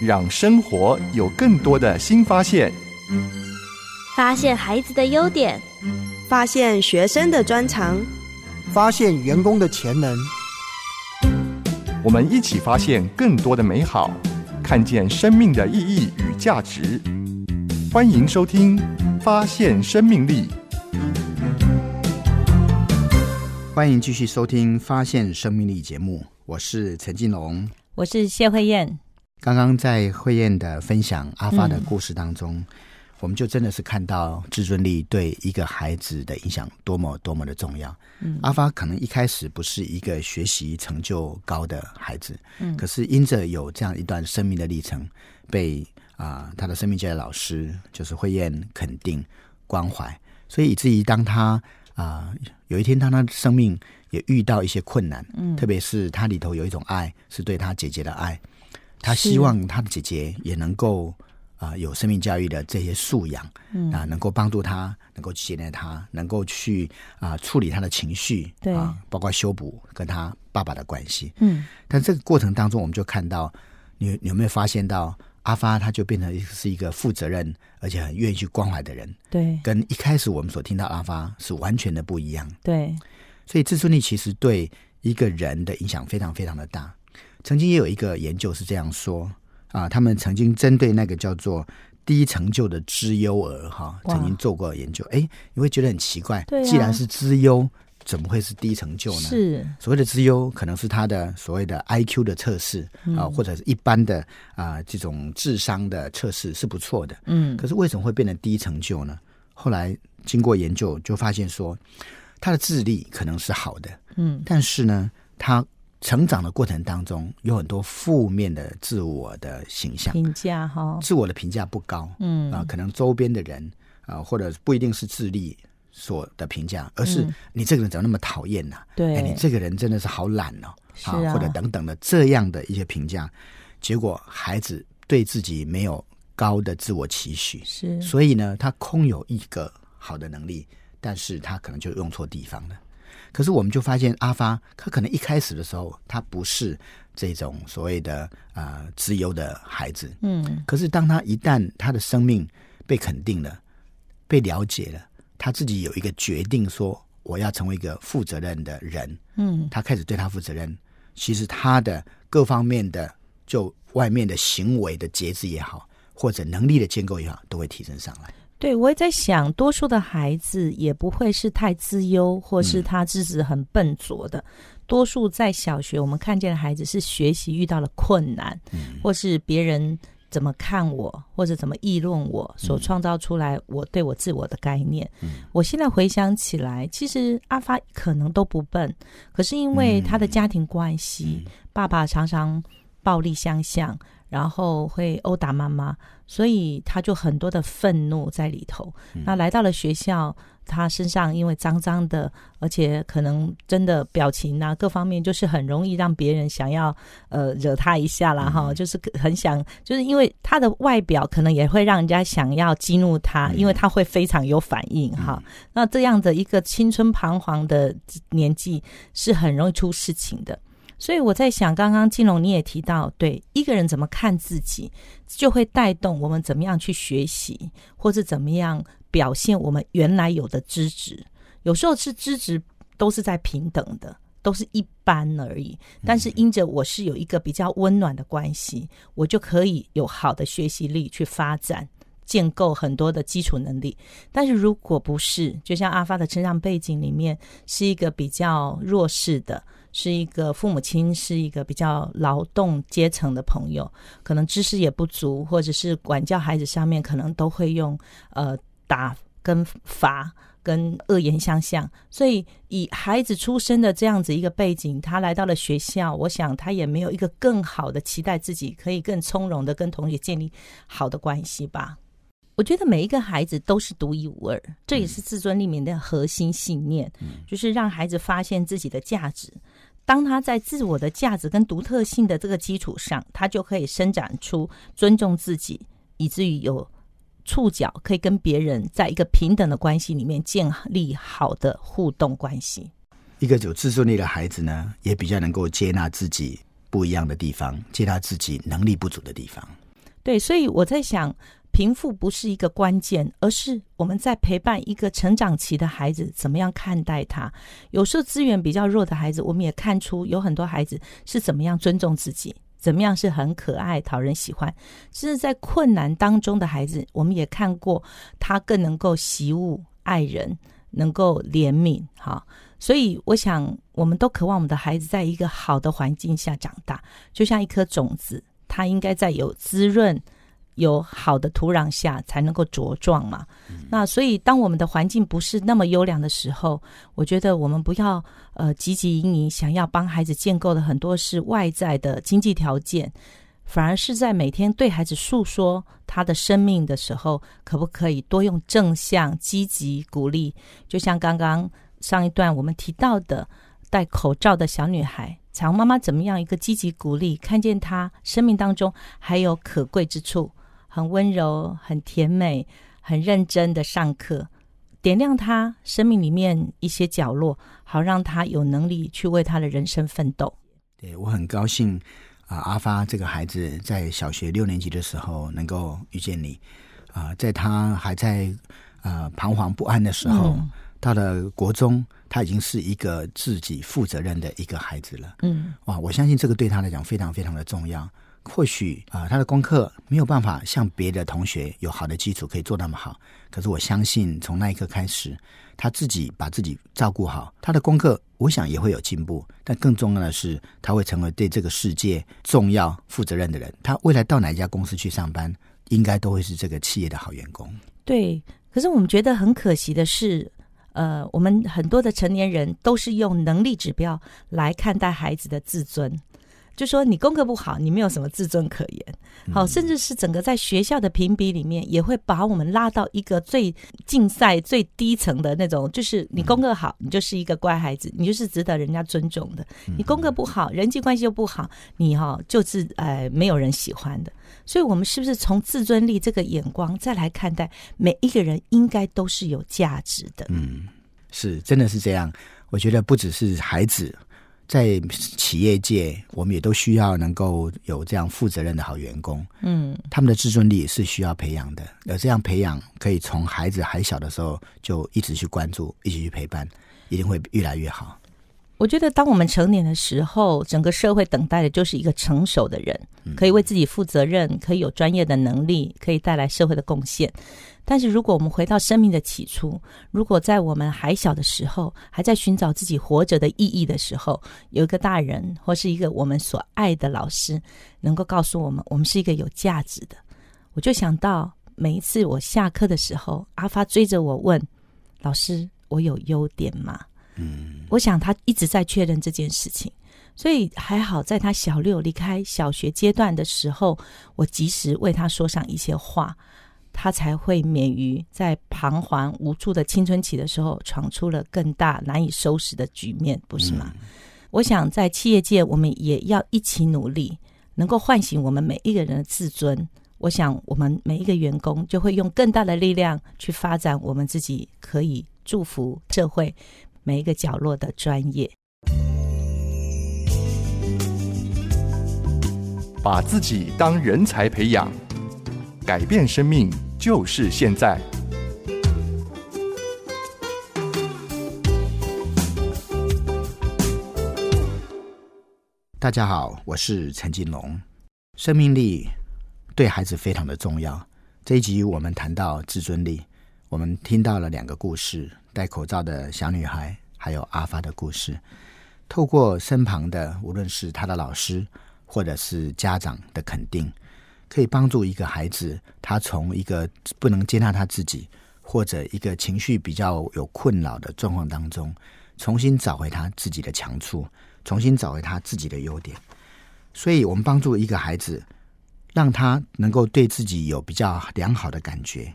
让生活有更多的新发现。发现孩子的优点，发现学生的专长，发现员工的潜能。我们一起发现更多的美好，看见生命的意义与价值。欢迎收听《发现生命力》。欢迎继续收听《发现生命力》节目，我是陈金龙，我是谢慧燕。刚刚在慧燕的分享阿发的故事当中，我们就真的是看到自尊力对一个孩子的影响多么多么的重要。嗯，阿发可能一开始不是一个学习成就高的孩子，嗯，可是因着有这样一段生命的历程，被啊他的生命教育老师就是慧燕肯定关怀，所以以至于当他啊有一天当他生命也遇到一些困难，嗯，特别是他里头有一种爱是对他姐姐的爱。他希望他的姐姐也能够啊有生命教育的这些素养，嗯啊能够帮助他，能够接纳他，能够去啊处理他的情绪，对啊，包括修补跟他爸爸的关系。嗯，但这个过程当中，我们就看到，你有没有发现到阿发他就变成是一个负责任而且很愿意去关怀的人？对，跟一开始我们所听到阿发是完全的不一样。对，所以自尊力其实对一个人的影响非常非常的大。曾经也有一个研究是这样说啊，他们曾经针对那个叫做低成就的资优儿哈，曾经做过研究。哎，你会觉得很奇怪，既然是资优，怎么会是低成就呢？是所谓的资优，可能是他的所谓的 I Q 的测试啊，或者是一般的啊这种智商的测试是不错的。嗯，可是为什么会变得低成就呢？后来经过研究，就发现说他的智力可能是好的，嗯，但是呢，他。成长的过程当中，有很多负面的自我的形象。评价哈，自我的评价不高，嗯。啊，可能周边的人啊，或者不一定是智力所的评价，而是你这个人怎么那么讨厌呢？对，你这个人真的是好懒哦，啊，或者等等的这样的一些评价，结果孩子对自己没有高的自我期许，是，所以呢，他空有一个好的能力，但是他可能就用错地方了。可是我们就发现，阿发他可能一开始的时候，他不是这种所谓的啊自由的孩子，嗯。可是当他一旦他的生命被肯定了、被了解了，他自己有一个决定，说我要成为一个负责任的人，嗯。他开始对他负责任，其实他的各方面的，就外面的行为的节制也好，或者能力的建构也好，都会提升上来。对，我也在想，多数的孩子也不会是太自优，或是他自己很笨拙的。多数在小学，我们看见的孩子是学习遇到了困难，或是别人怎么看我，或者怎么议论我，所创造出来我对我自我的概念。我现在回想起来，其实阿发可能都不笨，可是因为他的家庭关系，爸爸常常暴力相向。然后会殴打妈妈，所以他就很多的愤怒在里头。那来到了学校，他身上因为脏脏的，而且可能真的表情啊各方面，就是很容易让别人想要呃惹他一下啦哈，就是很想，就是因为他的外表可能也会让人家想要激怒他，因为他会非常有反应哈。那这样的一个青春彷徨的年纪，是很容易出事情的。所以我在想，刚刚金龙你也提到，对一个人怎么看自己，就会带动我们怎么样去学习，或是怎么样表现我们原来有的资质。有时候是资质都是在平等的，都是一般而已。但是因着我是有一个比较温暖的关系，我就可以有好的学习力去发展，建构很多的基础能力。但是如果不是，就像阿发的成长背景里面是一个比较弱势的。是一个父母亲是一个比较劳动阶层的朋友，可能知识也不足，或者是管教孩子上面可能都会用呃打跟罚跟恶言相向，所以以孩子出生的这样子一个背景，他来到了学校，我想他也没有一个更好的期待自己可以更从容的跟同学建立好的关系吧。我觉得每一个孩子都是独一无二，这也是自尊里面的核心信念，就是让孩子发现自己的价值。当他在自我的价值跟独特性的这个基础上，他就可以伸展出尊重自己，以至于有触角可以跟别人在一个平等的关系里面建立好的互动关系。一个有自尊力的孩子呢，也比较能够接纳自己不一样的地方，接纳自己能力不足的地方。对，所以我在想，贫富不是一个关键，而是我们在陪伴一个成长期的孩子，怎么样看待他。有时候资源比较弱的孩子，我们也看出有很多孩子是怎么样尊重自己，怎么样是很可爱、讨人喜欢。甚至，在困难当中的孩子，我们也看过他更能够习物爱人，能够怜悯。哈，所以我想，我们都渴望我们的孩子在一个好的环境下长大，就像一颗种子，它应该在有滋润。有好的土壤下才能够茁壮嘛？那所以当我们的环境不是那么优良的时候，我觉得我们不要呃汲汲营营想要帮孩子建构的很多是外在的经济条件，反而是在每天对孩子诉说他的生命的时候，可不可以多用正向、积极鼓励？就像刚刚上一段我们提到的戴口罩的小女孩，彩虹妈妈怎么样一个积极鼓励，看见她生命当中还有可贵之处。很温柔，很甜美，很认真的上课，点亮他生命里面一些角落，好让他有能力去为他的人生奋斗。对我很高兴啊，阿发这个孩子在小学六年级的时候能够遇见你啊，在他还在啊彷徨不安的时候，到了国中，他已经是一个自己负责任的一个孩子了。嗯，哇，我相信这个对他来讲非常非常的重要。或许啊，他的功课没有办法像别的同学有好的基础可以做那么好。可是我相信，从那一刻开始，他自己把自己照顾好，他的功课我想也会有进步。但更重要的是，他会成为对这个世界重要、负责任的人。他未来到哪一家公司去上班，应该都会是这个企业的好员工。对。可是我们觉得很可惜的是，呃，我们很多的成年人都是用能力指标来看待孩子的自尊。就说你功课不好，你没有什么自尊可言。好，甚至是整个在学校的评比里面，也会把我们拉到一个最竞赛最低层的那种，就是你功课好，你就是一个乖孩子，你就是值得人家尊重的；你功课不好，人际关系又不好，你哈就是呃没有人喜欢的。所以，我们是不是从自尊力这个眼光再来看待每一个人，应该都是有价值的？嗯，是，真的是这样。我觉得不只是孩子。在企业界，我们也都需要能够有这样负责任的好员工。嗯，他们的自尊力是需要培养的，而这样培养可以从孩子还小的时候就一直去关注，一起去陪伴，一定会越来越好。我觉得，当我们成年的时候，整个社会等待的就是一个成熟的人，可以为自己负责任，可以有专业的能力，可以带来社会的贡献。但是，如果我们回到生命的起初，如果在我们还小的时候，还在寻找自己活着的意义的时候，有一个大人或是一个我们所爱的老师，能够告诉我们，我们是一个有价值的，我就想到每一次我下课的时候，阿发追着我问老师：“我有优点吗？”嗯，我想他一直在确认这件事情，所以还好，在他小六离开小学阶段的时候，我及时为他说上一些话。他才会免于在彷徨无助的青春期的时候，闯出了更大难以收拾的局面，不是吗？我想在企业界，我们也要一起努力，能够唤醒我们每一个人的自尊。我想，我们每一个员工就会用更大的力量去发展我们自己，可以祝福社会每一个角落的专业，把自己当人才培养，改变生命。就是现在。大家好，我是陈金龙。生命力对孩子非常的重要。这一集我们谈到自尊力，我们听到了两个故事：戴口罩的小女孩，还有阿发的故事。透过身旁的，无论是他的老师，或者是家长的肯定。可以帮助一个孩子，他从一个不能接纳他自己，或者一个情绪比较有困扰的状况当中，重新找回他自己的强处，重新找回他自己的优点。所以，我们帮助一个孩子，让他能够对自己有比较良好的感觉，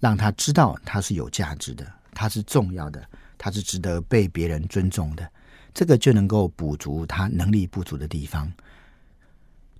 让他知道他是有价值的，他是重要的，他是值得被别人尊重的。这个就能够补足他能力不足的地方。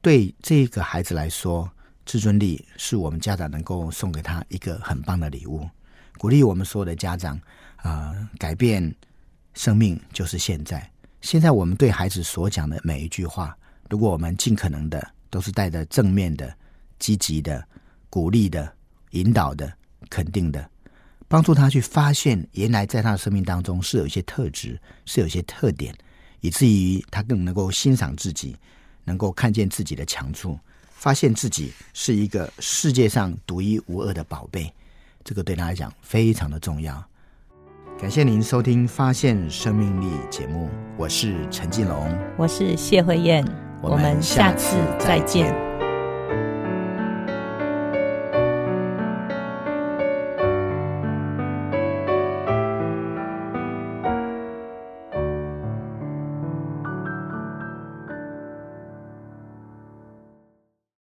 对这个孩子来说，自尊力是我们家长能够送给他一个很棒的礼物。鼓励我们所有的家长啊，改变生命就是现在。现在我们对孩子所讲的每一句话，如果我们尽可能的都是带着正面的、积极的、鼓励的、引导的、肯定的，帮助他去发现原来在他的生命当中是有一些特质，是有一些特点，以至于他更能够欣赏自己，能够看见自己的强处，发现自己是一个世界上独一无二的宝贝。这个对他来讲非常的重要。感谢您收听《发现生命力》节目，我是陈进龙，我是谢慧燕，我们下次再见。